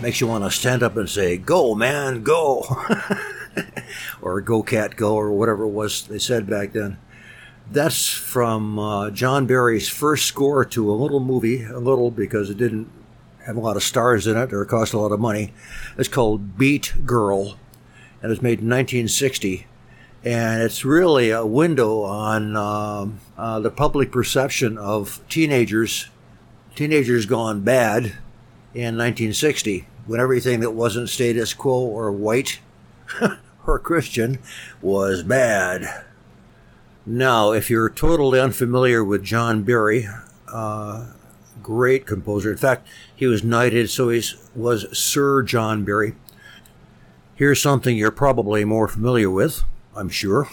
makes you want to stand up and say, "Go, man, go," or "Go, cat, go," or whatever it was they said back then. That's from uh, John Barry's first score to a little movie, a little because it didn't have a lot of stars in it or cost a lot of money. It's called Beat Girl, and it was made in 1960. And it's really a window on um, uh, the public perception of teenagers, teenagers gone bad in 1960, when everything that wasn't status quo or white or Christian was bad. Now, if you're totally unfamiliar with John Barry, uh, great composer. In fact, he was knighted, so he was Sir John Barry. Here's something you're probably more familiar with, I'm sure.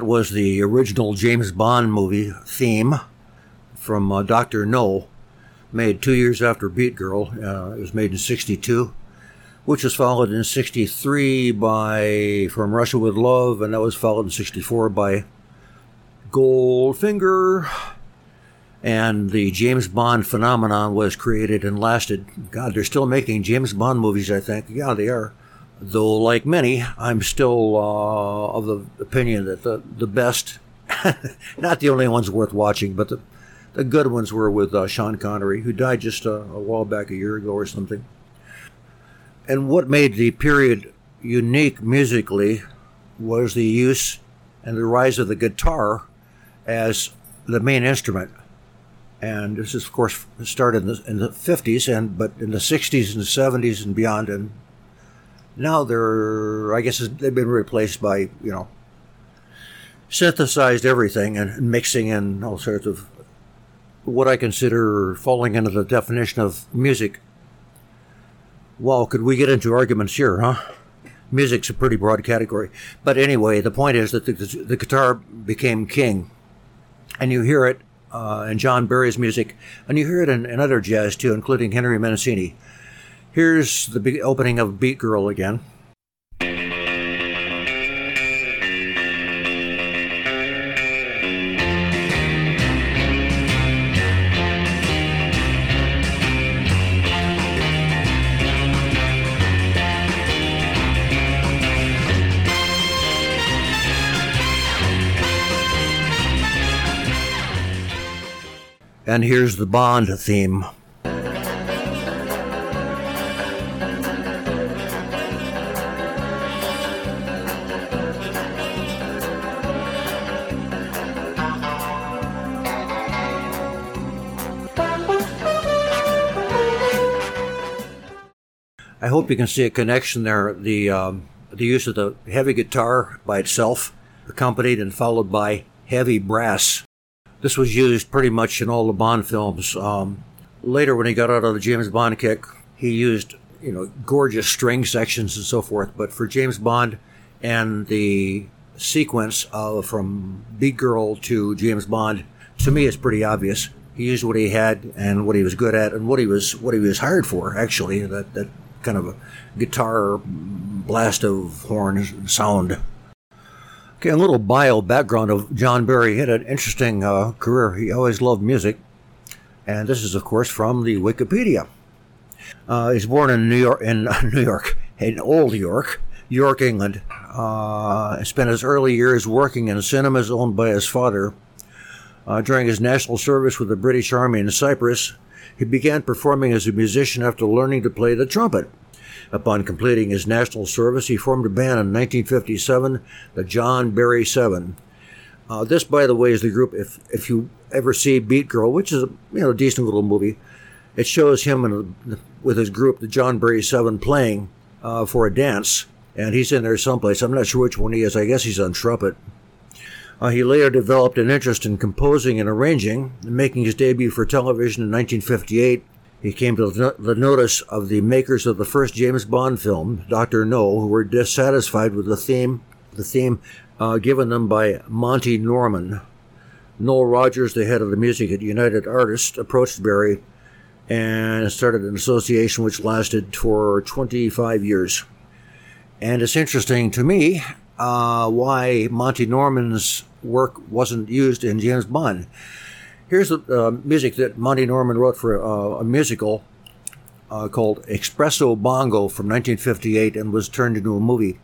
That was the original James Bond movie theme from uh, Dr. No, made two years after Beat Girl. Uh, it was made in 62, which was followed in 63 by From Russia with Love, and that was followed in 64 by Goldfinger. And the James Bond phenomenon was created and lasted. God, they're still making James Bond movies, I think. Yeah, they are though like many i'm still uh, of the opinion that the, the best not the only ones worth watching but the, the good ones were with uh, sean connery who died just a, a while back a year ago or something. And what made the period unique musically was the use and the rise of the guitar as the main instrument. And this is of course started in the, in the 50s and but in the 60s and 70s and beyond and now they're, I guess, they've been replaced by, you know, synthesized everything and mixing in all sorts of what I consider falling into the definition of music. Well, could we get into arguments here, huh? Music's a pretty broad category. But anyway, the point is that the, the guitar became king. And you hear it uh, in John Barry's music, and you hear it in, in other jazz too, including Henry Mancini. Here's the opening of Beat Girl again. And here's the Bond theme. Hope you can see a connection there. The um, the use of the heavy guitar by itself, accompanied and followed by heavy brass. This was used pretty much in all the Bond films. Um, later, when he got out of the James Bond kick, he used you know, gorgeous string sections and so forth. But for James Bond and the sequence of from Beat Girl to James Bond, to me, it's pretty obvious. He used what he had and what he was good at and what he was what he was hired for. Actually, that that kind of a guitar blast of horn sound. Okay, a little bio background of John Barry. He had an interesting uh, career. He always loved music, and this is, of course, from the Wikipedia. Uh, he's born in New York, in New York, in Old York, York, England. Uh, spent his early years working in cinemas owned by his father. Uh, during his national service with the British Army in Cyprus, he began performing as a musician after learning to play the trumpet. Upon completing his national service, he formed a band in 1957, the John Barry Seven. Uh, this, by the way, is the group. If if you ever see Beat Girl, which is a you know decent little movie, it shows him a, with his group, the John Barry Seven, playing uh, for a dance, and he's in there someplace. I'm not sure which one he is. I guess he's on trumpet. Uh, he later developed an interest in composing and arranging, making his debut for television in 1958 he came to the notice of the makers of the first James Bond film, Dr. No, who were dissatisfied with the theme, the theme uh, given them by Monty Norman. Noel Rogers, the head of the music at United Artists, approached Barry and started an association which lasted for 25 years. And it's interesting to me uh, why Monty Norman's work wasn't used in James Bond. Here's the uh, music that Monty Norman wrote for uh, a musical uh, called Espresso Bongo from 1958 and was turned into a movie.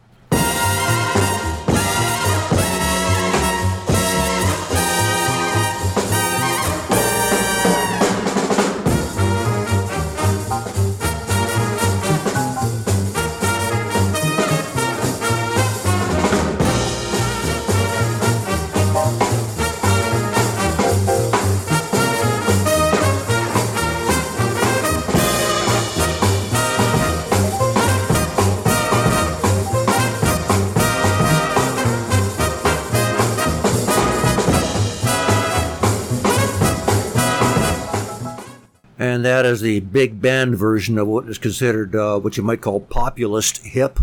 Big band version of what is considered uh, what you might call populist hip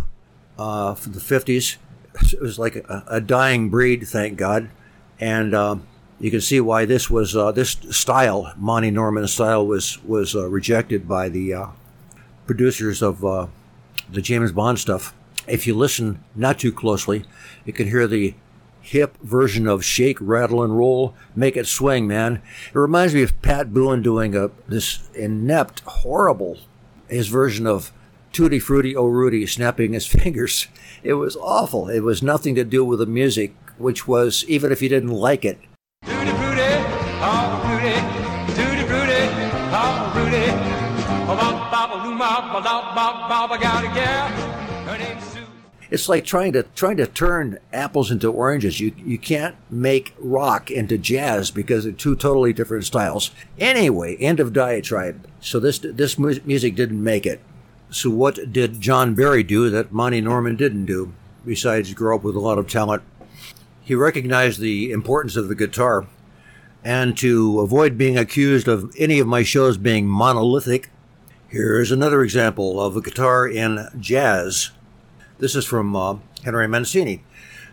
uh, for the 50s. It was like a, a dying breed, thank God. And uh, you can see why this was uh, this style, Monty Norman style, was was uh, rejected by the uh, producers of the James Bond stuff. If you listen not too closely, you can hear the hip version of shake, rattle, and roll, make it swing, man. It reminds me of Pat Boone doing a this inept, horrible his version of Tutti Frutti Oh Rudy snapping his fingers. It was awful. It was nothing to do with the music, which was even if you didn't like it. Tutti Frutti, oh Rudy, Tutti Frutti, oh Rudy, oh, Baba, Baba, got a gal. Her name's it's like trying to trying to turn apples into oranges. You you can't make rock into jazz because they're two totally different styles. Anyway, end of diatribe. So this this music didn't make it. So what did John Barry do that Monty Norman didn't do? Besides grow up with a lot of talent, he recognized the importance of the guitar, and to avoid being accused of any of my shows being monolithic, here's another example of a guitar in jazz. This is from uh, Henry Mancini.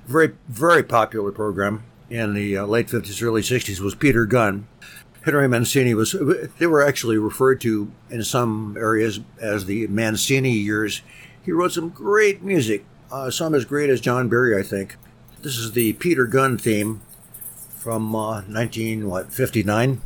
Very, very popular program in the uh, late 50s, early 60s was Peter Gunn. Henry Mancini was, they were actually referred to in some areas as the Mancini years. He wrote some great music, uh, some as great as John Barry, I think. This is the Peter Gunn theme from uh, 1959.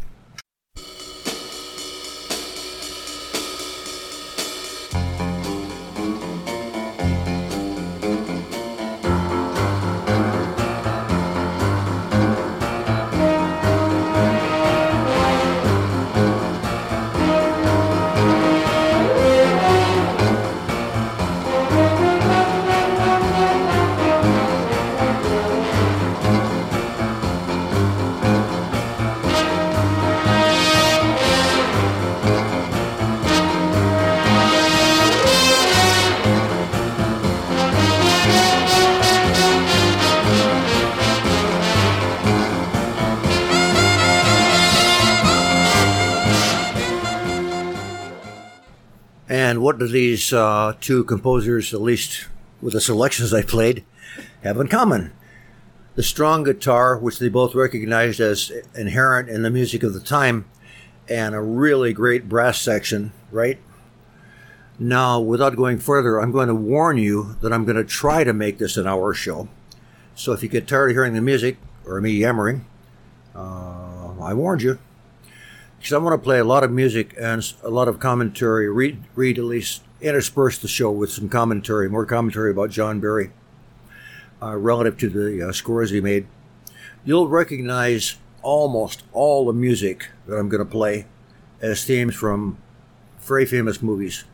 What do these uh, two composers, at least with the selections I played, have in common? The strong guitar, which they both recognized as inherent in the music of the time, and a really great brass section, right? Now, without going further, I'm going to warn you that I'm going to try to make this an hour show. So if you get tired of hearing the music or me yammering, uh, I warned you. Because I want to play a lot of music and a lot of commentary, read, read at least intersperse the show with some commentary, more commentary about John Barry uh, relative to the uh, scores he made. You'll recognize almost all the music that I'm going to play as themes from very famous movies.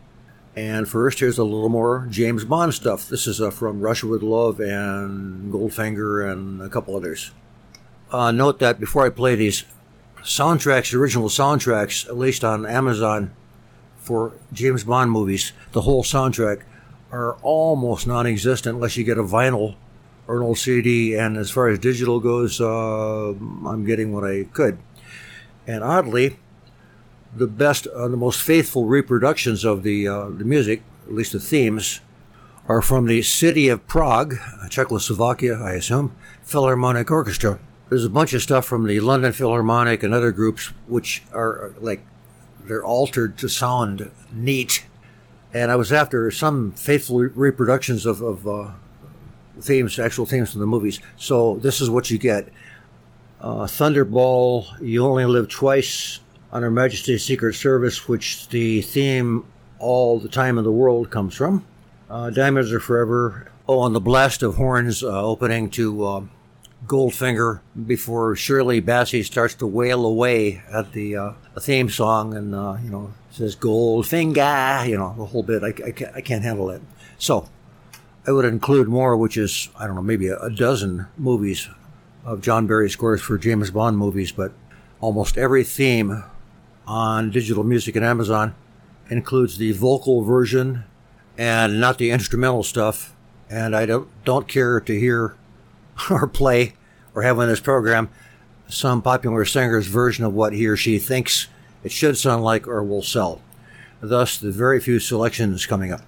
And first, here's a little more James Bond stuff. This is uh, from Russia with Love and Goldfinger and a couple others. Uh, note that before I play these soundtracks, original soundtracks, at least on Amazon for James Bond movies, the whole soundtrack are almost non existent unless you get a vinyl or an old CD. And as far as digital goes, uh, I'm getting what I could. And oddly, the best, uh, the most faithful reproductions of the uh, the music, at least the themes, are from the city of Prague, Czechoslovakia, I assume, Philharmonic Orchestra. There's a bunch of stuff from the London Philharmonic and other groups which are like they're altered to sound neat. And I was after some faithful reproductions of, of uh, themes, actual themes from the movies. So this is what you get: uh, Thunderball, "You Only Live Twice," on Her Majesty's Secret Service, which the theme all the time in the world comes from. Uh, Diamonds Are Forever. Oh, and the Blast of Horns uh, opening to uh, Goldfinger before Shirley Bassey starts to wail away at the uh, theme song and, uh, you know, says Goldfinger, you know, the whole bit. I, I, can't, I can't handle it. So I would include more, which is, I don't know, maybe a, dozen movies of John Barry scores for James Bond movies, but almost every theme on digital music and Amazon includes the vocal version and not the instrumental stuff. And I don't, don't care to hear or play or have in this program some popular singer's version of what he or she thinks it should sound like or will sell. Thus, the very few selections coming up.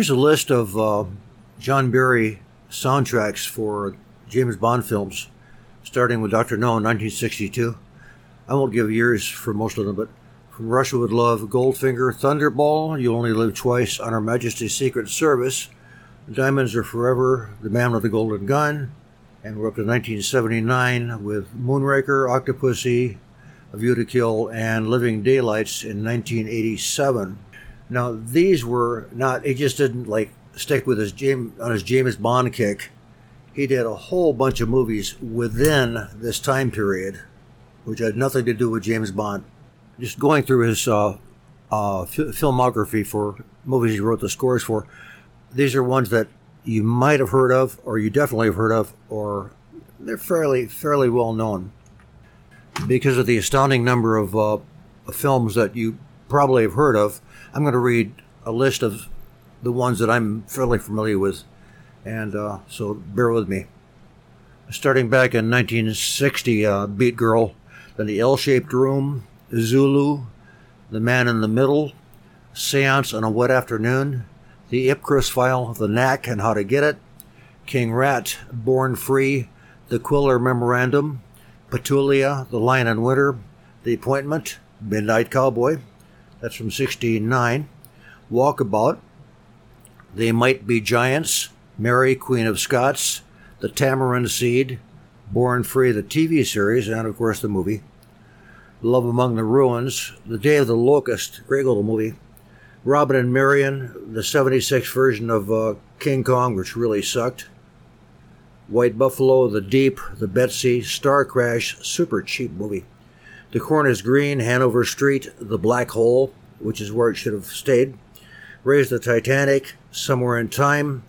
Here's a list of uh, John Barry soundtracks for James Bond films, starting with Dr. No in 1962. I won't give years for most of them, but from Russia with Love, Goldfinger, Thunderball, You Only Live Twice, On Her Majesty's Secret Service, Diamonds Are Forever, The Man with the Golden Gun, and we're up to 1979 with Moonraker, Octopussy, A View to Kill, and Living Daylights in 1987. Now these were not. He just didn't like stick with his James on his James Bond kick. He did a whole bunch of movies within this time period, which had nothing to do with James Bond. Just going through his uh, uh, filmography for movies he wrote the scores for, these are ones that you might have heard of, or you definitely have heard of, or they're fairly fairly well known. Because of the astounding number of uh, films that you probably have heard of, I'm going to read a list of the ones that I'm fairly familiar with, and uh, so bear with me. Starting back in 1960, uh, Beat Girl, then The L Shaped Room, Zulu, The Man in the Middle, Seance on a Wet Afternoon, The Ipcress File, The Knack and How to Get It, King Rat, Born Free, The Quiller Memorandum, Petulia, The Lion in Winter, The Appointment, Midnight Cowboy, that's from 69. Walkabout. They Might Be Giants. Mary, Queen of Scots. The Tamarind Seed. Born Free, the TV series, and of course the movie. Love Among the Ruins. The Day of the Locust. Great little movie. Robin and Marian. The 76 version of uh, King Kong, which really sucked. White Buffalo, The Deep, The Betsy, Star Crash, super cheap movie. The corn is green, Hanover Street, The Black Hole, which is where it should have stayed. Raise the Titanic, Somewhere in Time,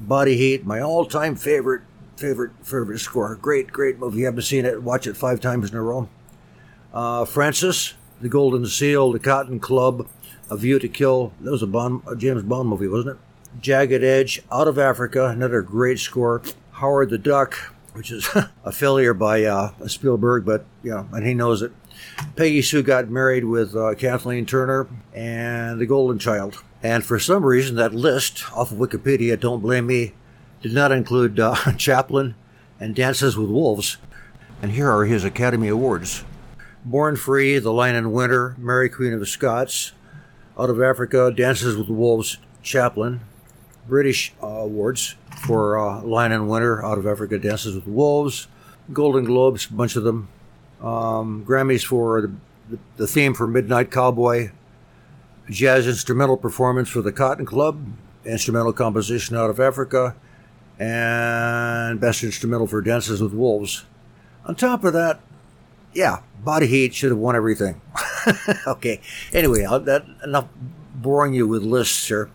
Body Heat, my all-time favorite, favorite, favorite score. Great, great movie. You haven't seen it? Watch it five times in a row. Uh, Frances, The Golden Seal, The Cotton Club, A View to Kill. That was a, Bond, a James Bond movie, wasn't it? Jagged Edge, Out of Africa, another great score. Howard the Duck, which is a failure by uh, Spielberg, but yeah, and he knows it. Peggy Sue got married with uh, Kathleen Turner and The Golden Child. And for some reason, that list off of Wikipedia, don't blame me, did not include uh, Chaplin and Dances with Wolves. And here are his Academy Awards Born Free, The Lion in Winter, Mary Queen of the Scots, Out of Africa, Dances with Wolves, Chaplin, British uh, awards for uh, Lion in Winter, Out of Africa, Dances with Wolves, Golden Globes, a bunch of them, um, Grammys for the, the, theme for Midnight Cowboy, jazz instrumental performance for the Cotton Club, instrumental composition out of Africa, and best instrumental for Dances with Wolves. On top of that, yeah, Body Heat should have won everything. okay, anyway, I'll, that enough boring you with lists here.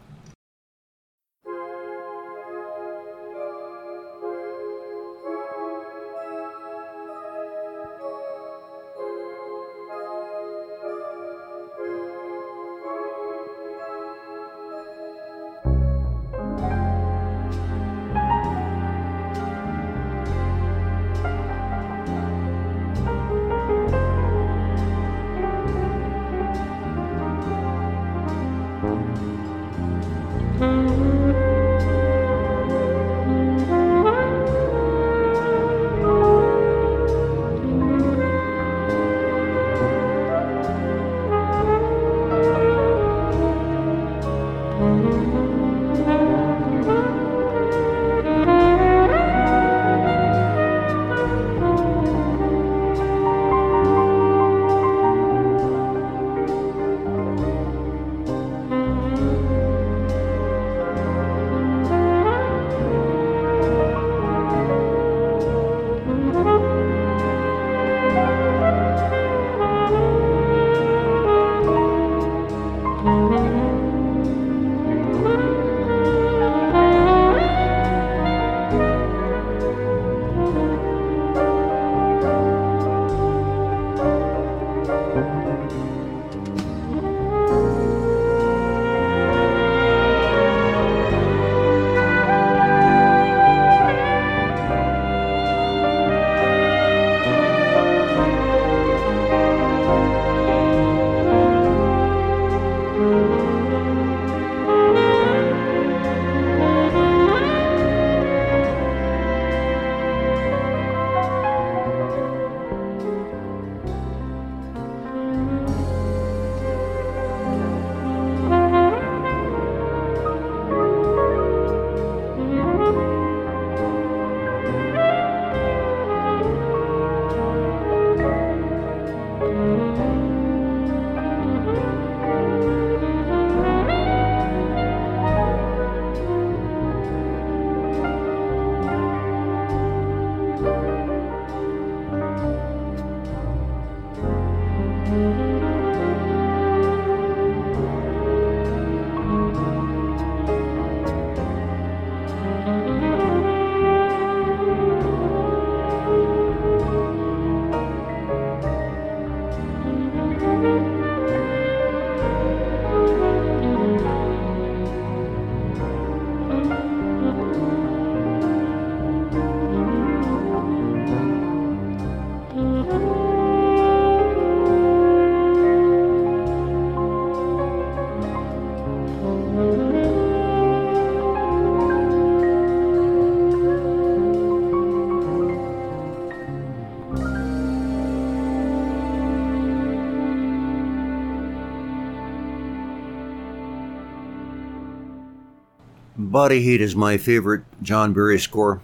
Body Heat is my favorite John Barry score.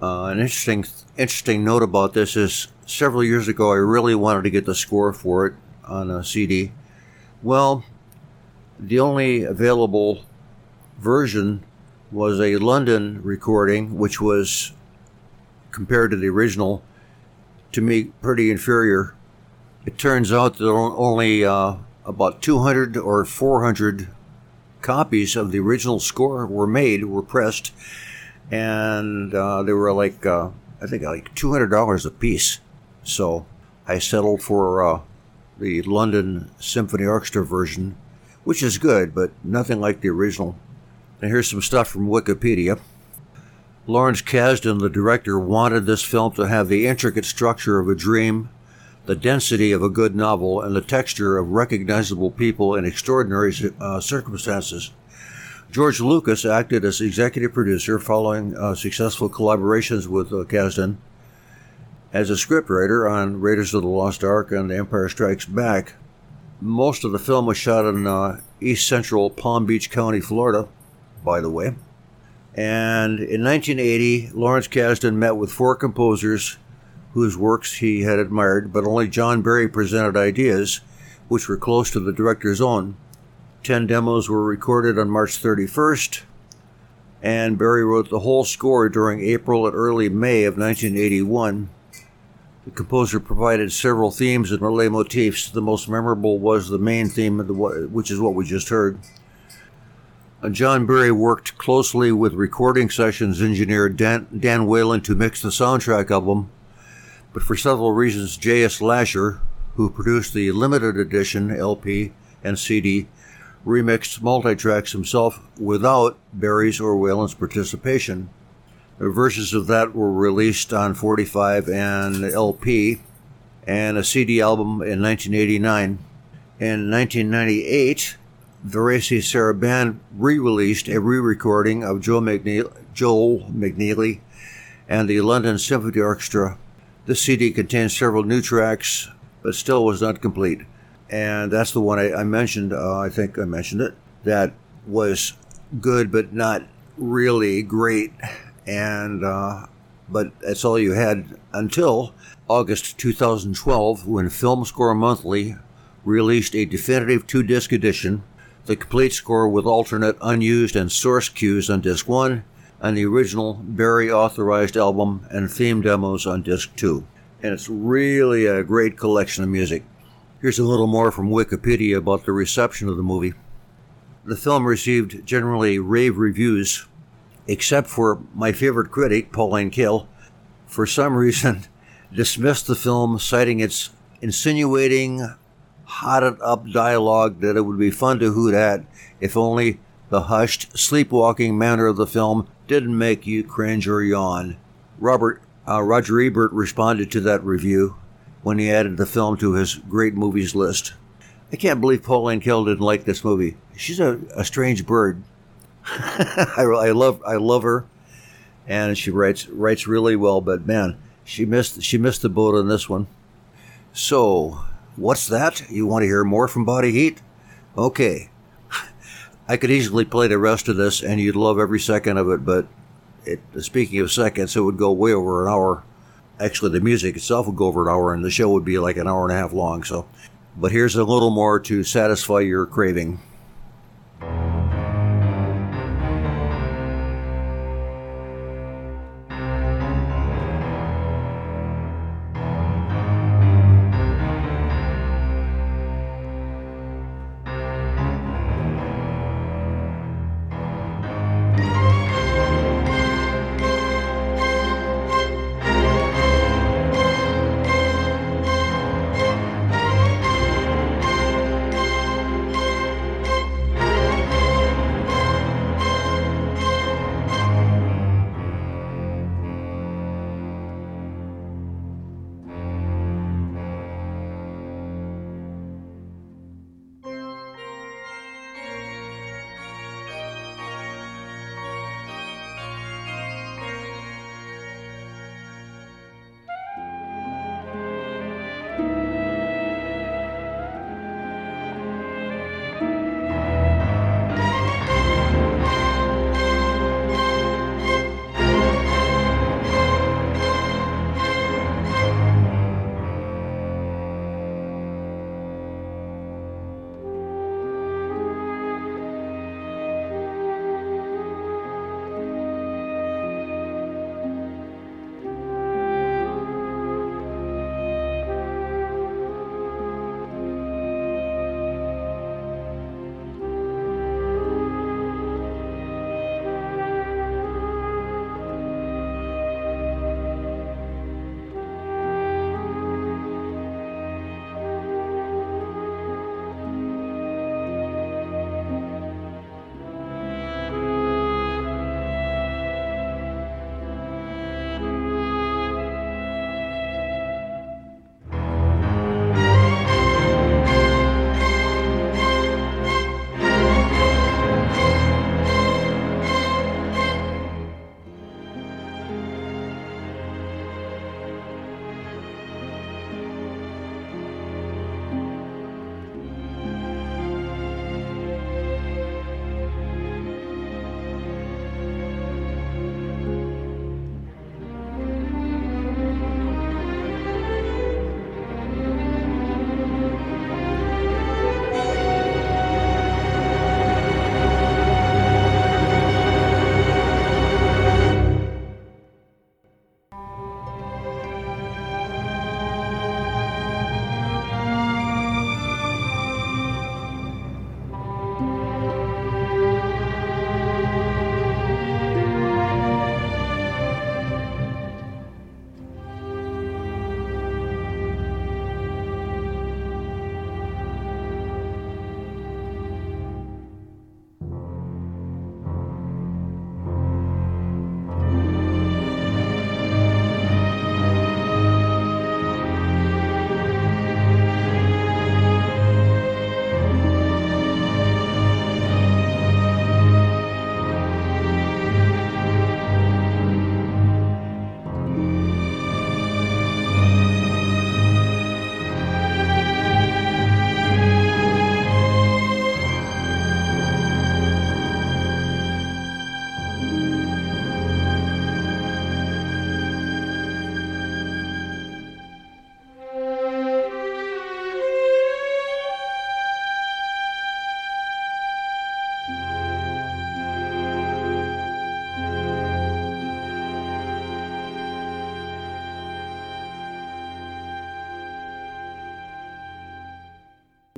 Uh, an interesting, interesting note about this is several years ago, I really wanted to get the score for it on a CD. Well, the only available version was a London recording, which was compared to the original, to me, pretty inferior. It turns out that only uh, about 200 or 400 copies of the original score were made, were pressed, and uh, they were like, uh, I think, like $200 a piece. So I settled for uh, the London Symphony Orchestra version, which is good, but nothing like the original. And here's some stuff from Wikipedia. Lawrence Kasdan, the director, wanted this film to have the intricate structure of a dream, the density of a good novel, and the texture of recognizable people in extraordinary uh, circumstances. George Lucas acted as executive producer following uh, successful collaborations with uh, Kasdan as a scriptwriter on Raiders of the Lost Ark and The Empire Strikes Back. Most of the film was shot in uh, east central Palm Beach County, Florida, by the way. And in 1980, Lawrence Kasdan met with four composers whose works he had admired, but only John Barry presented ideas which were close to the director's own. Ten demos were recorded on March 31st, and Barry wrote the whole score during April and early May of 1981. The composer provided several themes and leitmotifs. The most memorable was the main theme, which is what we just heard. John Barry worked closely with recording sessions engineer Dan, Dan Wallin to mix the soundtrack album, but for several reasons, J.S. Lasher, who produced the limited edition LP and CD, remixed multitracks himself without Barry's or Wallin's participation. The versions of that were released on 45 and LP and a CD album in 1989. In 1998, Varese Sarabande re-released a re-recording of Joe McNeely, Joel McNeely and the London Symphony Orchestra. This CD contains several new tracks, but still was not complete. And that's the one I, I mentioned. Uh, I think I mentioned it. That was good, but not really great. And uh, but that's all you had until August 2012, when Film Score Monthly released a definitive two-disc edition the complete score with alternate unused and source cues on disc 1, and the original Barry authorized album and theme demos on disc 2. And it's really a great collection of music. Here's a little more from Wikipedia about the reception of the movie. The film received generally rave reviews, except for my favorite critic, Pauline Kael, for some reason dismissed the film, citing its insinuating hotted up dialogue that it would be fun to hoot at if only the hushed, sleepwalking manner of the film didn't make you cringe or yawn. Robert uh, Roger Ebert responded to that review when he added the film to his great movies list. I can't believe Pauline Kael didn't like this movie. She's a, a strange bird. I, I, love I love her, and she writes writes really well. But man, she missed she missed the boat on this one. So What's that? You want to hear more from Body Heat? Okay. I could easily play the rest of this and you'd love every second of it, but it, speaking of seconds, it would go way over an hour. Actually, the music itself would go over an hour and the show would be like an hour and a half long. So, but here's a little more to satisfy your craving.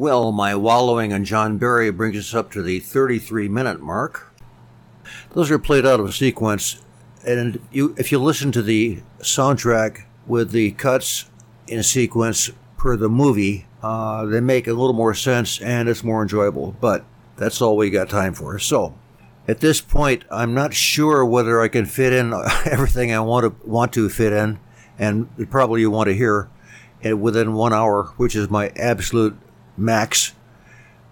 Well, my wallowing on John Barry brings us up to the 33 minute mark. Those are played out of sequence, and you, if you listen to the soundtrack with the cuts in sequence per the movie, uh, they make a little more sense and it's more enjoyable. But that's all we got time for. So, at this point, I'm not sure whether I can fit in everything I want to want to fit in, and probably you want to hear it within one hour, which is my absolute max.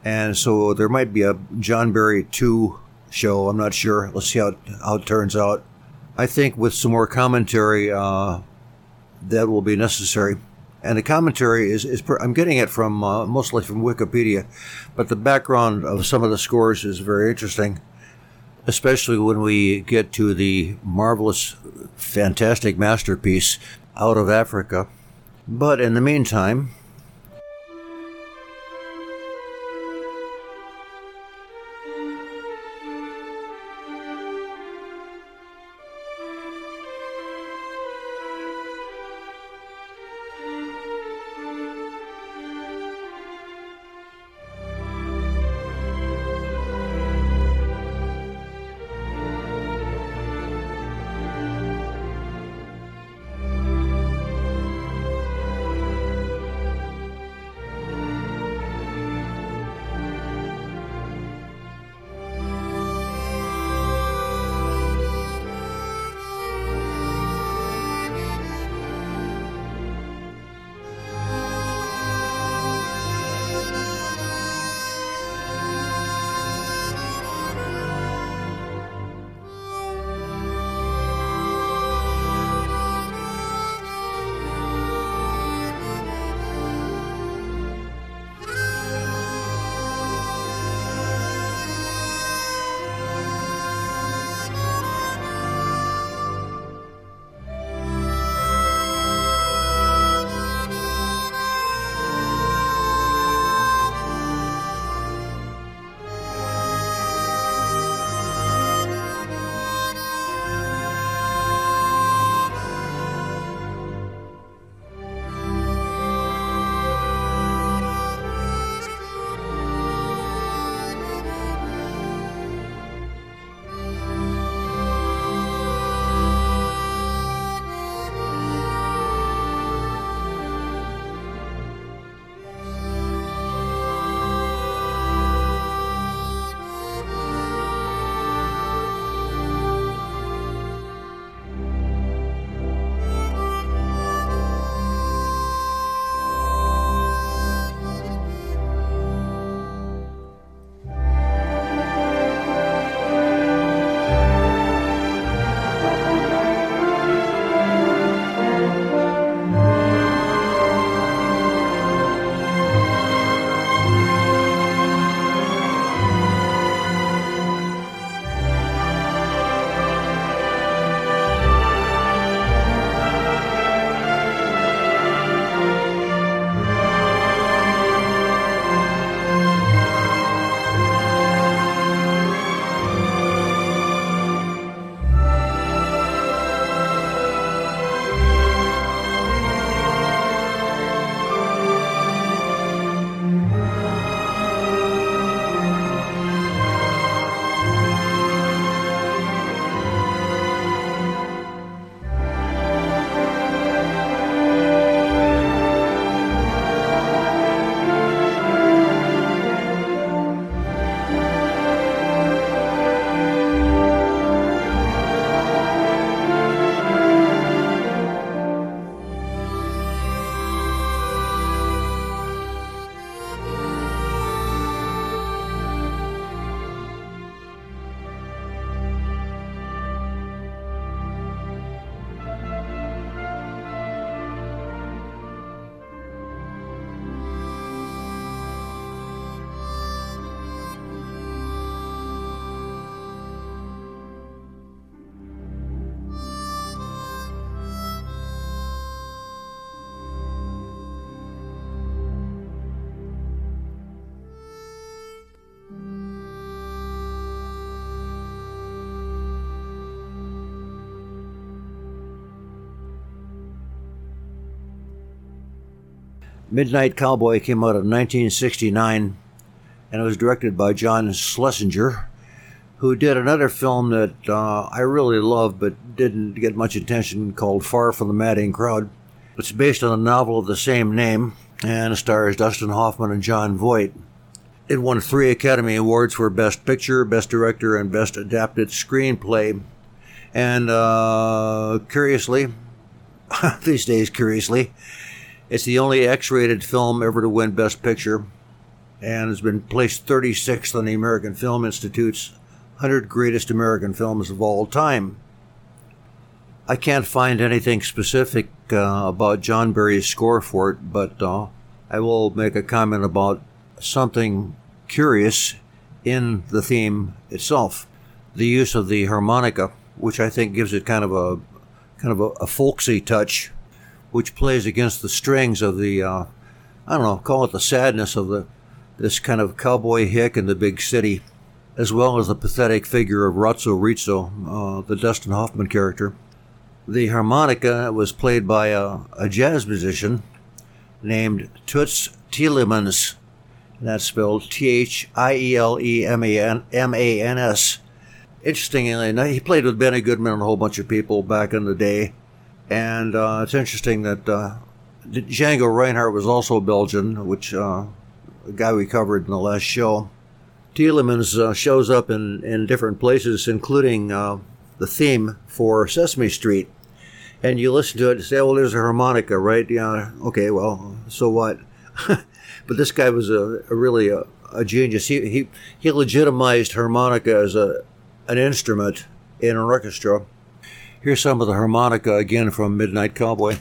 And so there might be a John Barry 2 show. I'm not sure. Let's see how it, how it turns out. I think with some more commentary, uh, that will be necessary. And the commentary is, is I'm getting it from uh, mostly from Wikipedia, but the background of some of the scores is very interesting, especially when we get to the marvelous, fantastic masterpiece out of Africa. But in the meantime, Midnight Cowboy came out in 1969 and it was directed by John Schlesinger, who did another film that uh, I really loved but didn't get much attention called Far from the Madding Crowd. It's based on a novel of the same name and stars Dustin Hoffman and Jon Voight. It won three Academy Awards for Best Picture, Best Director, and Best Adapted Screenplay. And uh, curiously, these days, curiously, it's the only X rated film ever to win Best Picture and has been placed 36th on the American Film Institute's 100 Greatest American Films of All Time. I can't find anything specific uh, about John Barry's score for it, but uh, I will make a comment about something curious in the theme itself. The use of the harmonica, which I think gives it kind of a kind of a, a folksy touch, which plays against the strings of the uh, I don't know, call it the sadness of the this kind of cowboy hick in the big city, as well as the pathetic figure of Ratso Rizzo, uh, the Dustin Hoffman character. The harmonica was played by a, a jazz musician named Toots Thielemans. That's spelled T H I E L E M A N S. Interestingly, he played with Benny Goodman and a whole bunch of people back in the day. And uh, it's interesting that uh, Django Reinhardt was also Belgian, which uh, a guy we covered in the last show. Thielemans uh, shows up in, in different places, including uh, the theme for Sesame Street. And you listen to it and say, well, there's a harmonica, right? Yeah, okay, well, so what? but this guy was a, a really a, a, genius. He, he, he legitimized harmonica as a, an instrument in an orchestra. Here's some of the harmonica again from Midnight Cowboy.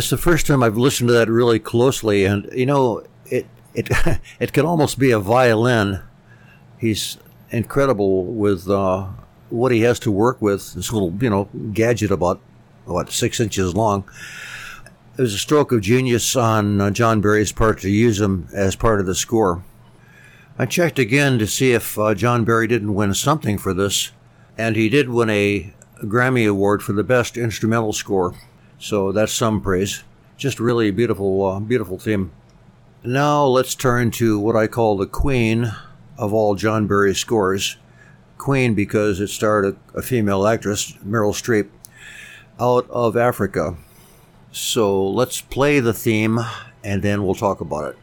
It's the first time I've listened to that really closely, and you know, it it it can almost be a violin. He's incredible with uh, what he has to work with. This little, you know, gadget about what six inches long. It was a stroke of genius on uh, John Barry's part to use him as part of the score. I checked again to see if uh, John Barry didn't win something for this, and he did win a Grammy Award for the Best Instrumental Score. So that's some praise. Just really beautiful, uh, beautiful theme. Now let's turn to what I call the queen of all John Barry scores. Queen because it starred a, a female actress, Meryl Streep, out of Africa. So let's play the theme and then we'll talk about it.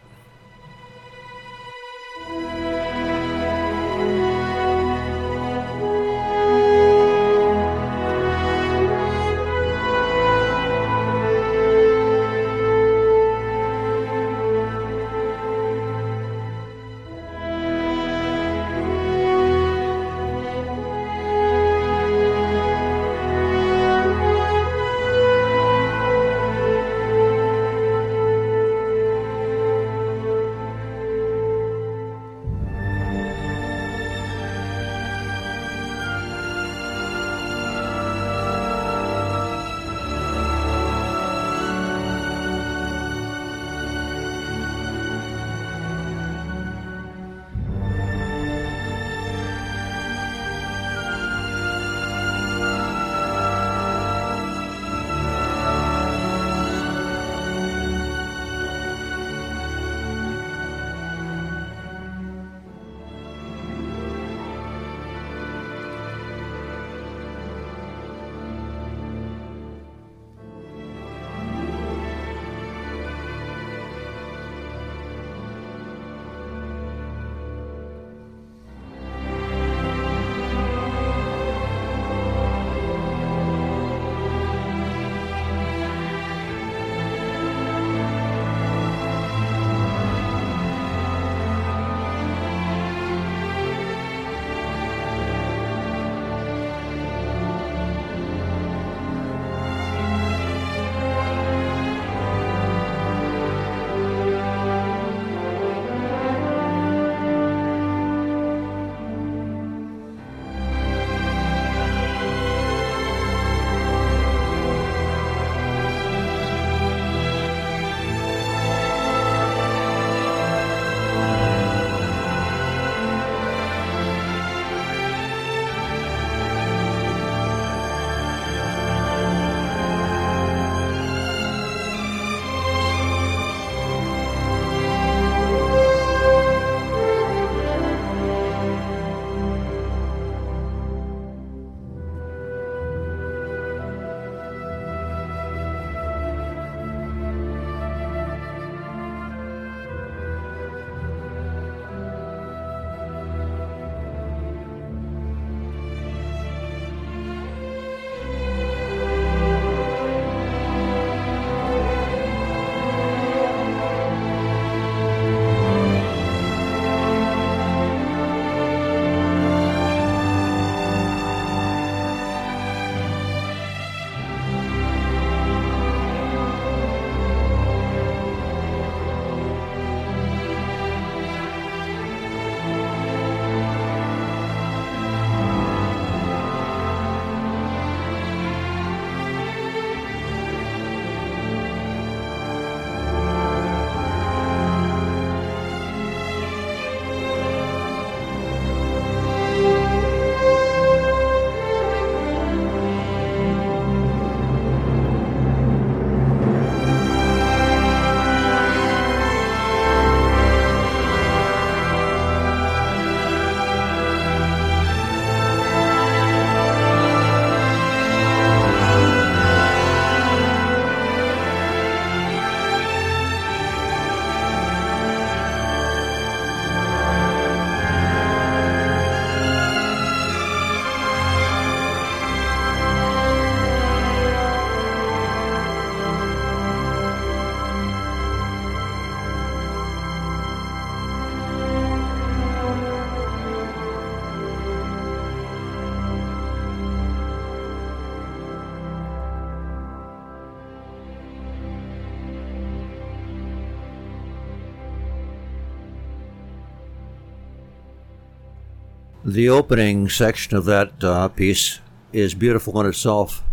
The opening section of that uh, piece is beautiful in itself.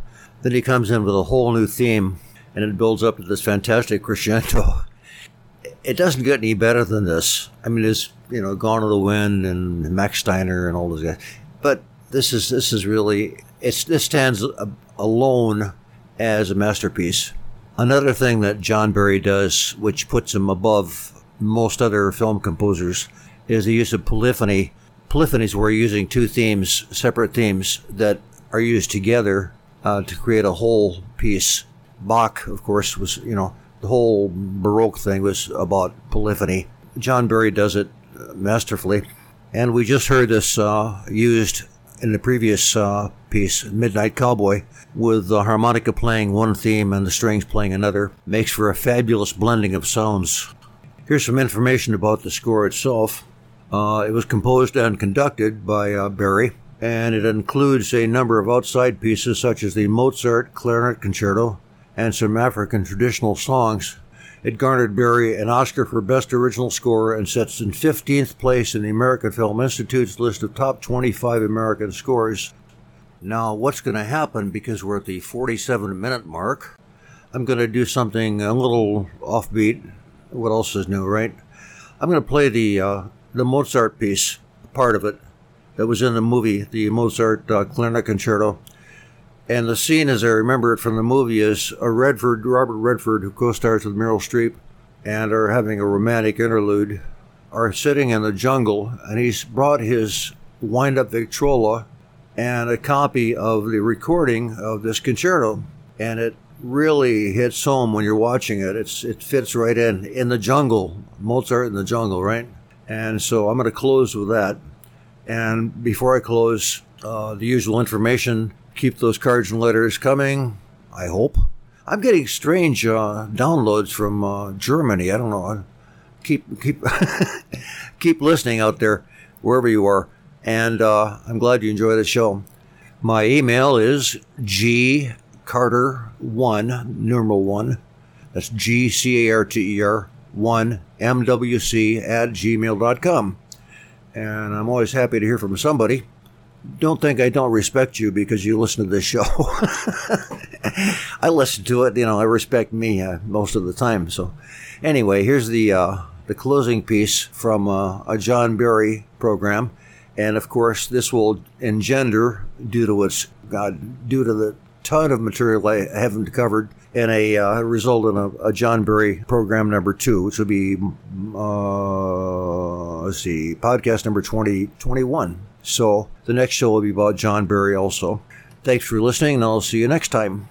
Then he comes in with a whole new theme, and it builds up to this fantastic crescendo. It doesn't get any better than this. I mean, it's you know, Gone to the Wind and Max Steiner and all those guys, but this is this is really it's this stands alone as a masterpiece. Another thing that John Barry does, which puts him above most other film composers, is the use of polyphony. Polyphonies you're using two themes, separate themes that are used together uh, to create a whole piece. Bach, of course, was you know the whole Baroque thing was about polyphony. John Barry does it masterfully, and we just heard this uh, used in the previous uh, piece, Midnight Cowboy, with the harmonica playing one theme and the strings playing another, makes for a fabulous blending of sounds. Here's some information about the score itself. Uh, it was composed and conducted by uh, Barry, and it includes a number of outside pieces such as the Mozart Clarinet Concerto and some African traditional songs. It garnered Barry an Oscar for Best Original Score and sits in 15th place in the American Film Institute's list of top 25 American scores. Now, what's going to happen because we're at the 47 minute mark? I'm going to do something a little offbeat. What else is new, right? I'm going to play the uh, the Mozart piece, part of it, that was in the movie, the Mozart uh, Clarinet Concerto. And the scene, as I remember it from the movie, is a Redford, Robert Redford, who co-stars with Meryl Streep, and are having a romantic interlude, are sitting in the jungle, and he's brought his wind-up Victrola and a copy of the recording of this concerto, and it really hits home when you're watching it. It's it fits right in in the jungle, Mozart in the jungle, right? And so I'm going to close with that. And before I close, uh, the usual information: keep those cards and letters coming. I hope. I'm getting strange uh, downloads from uh, Germany. I don't know. Keep keep keep listening out there, wherever you are, and uh, I'm glad you enjoy the show. My email is g carter one numeral one. That's G C A R T E R one MWC at gmail.com. And I'm always happy to hear from somebody. Don't think I don't respect you because you listen to this show. I listen to it, you know, I respect me uh, most of the time. So, anyway, here's the uh, the closing piece from uh, a John Barry program. And of course, this will engender, due to its God, due to the ton of material I haven't covered, and a uh, result in a, a, John Barry program number two, which will be, uh, let's see, podcast number 2021. so the next show will be about John Barry also. Thanks for listening, and I'll see you next time.